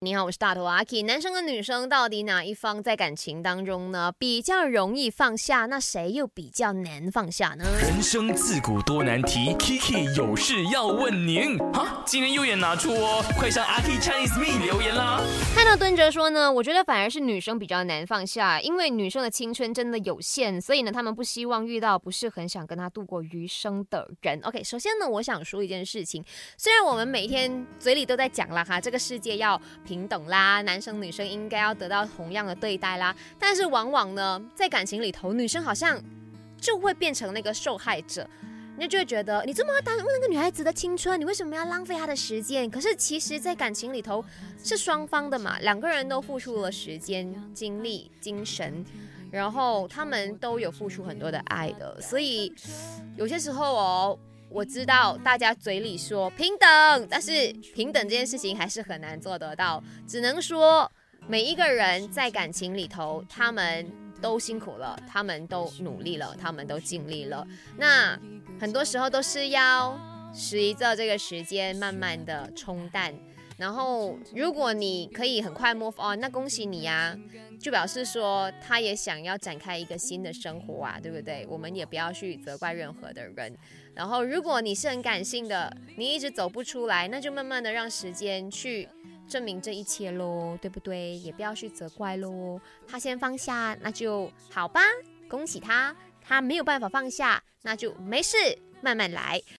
你好，我是大头阿 K。男生跟女生到底哪一方在感情当中呢比较容易放下？那谁又比较难放下呢？人生自古多难题，Kiki 有事要问您。哈，今天又演拿出哦？快上阿 K Chinese Me 留言啦！看到敦哲说呢，我觉得反而是女生比较难放下，因为女生的青春真的有限，所以呢，他们不希望遇到不是很想跟他度过余生的人。OK，首先呢，我想说一件事情，虽然我们每天嘴里都在讲了哈，这个世界要。平等啦，男生女生应该要得到同样的对待啦。但是往往呢，在感情里头，女生好像就会变成那个受害者，你就会觉得你这么耽误那个女孩子的青春，你为什么要浪费她的时间？可是其实，在感情里头是双方的嘛，两个人都付出了时间、精力、精神，然后他们都有付出很多的爱的，所以有些时候哦。我知道大家嘴里说平等，但是平等这件事情还是很难做得到。只能说每一个人在感情里头，他们都辛苦了，他们都努力了，他们都尽力了。那很多时候都是要随着这个时间慢慢的冲淡。然后如果你可以很快 move on，那恭喜你呀，就表示说他也想要展开一个新的生活啊，对不对？我们也不要去责怪任何的人。然后，如果你是很感性的，你一直走不出来，那就慢慢的让时间去证明这一切喽，对不对？也不要去责怪喽。他先放下，那就好吧，恭喜他。他没有办法放下，那就没事，慢慢来。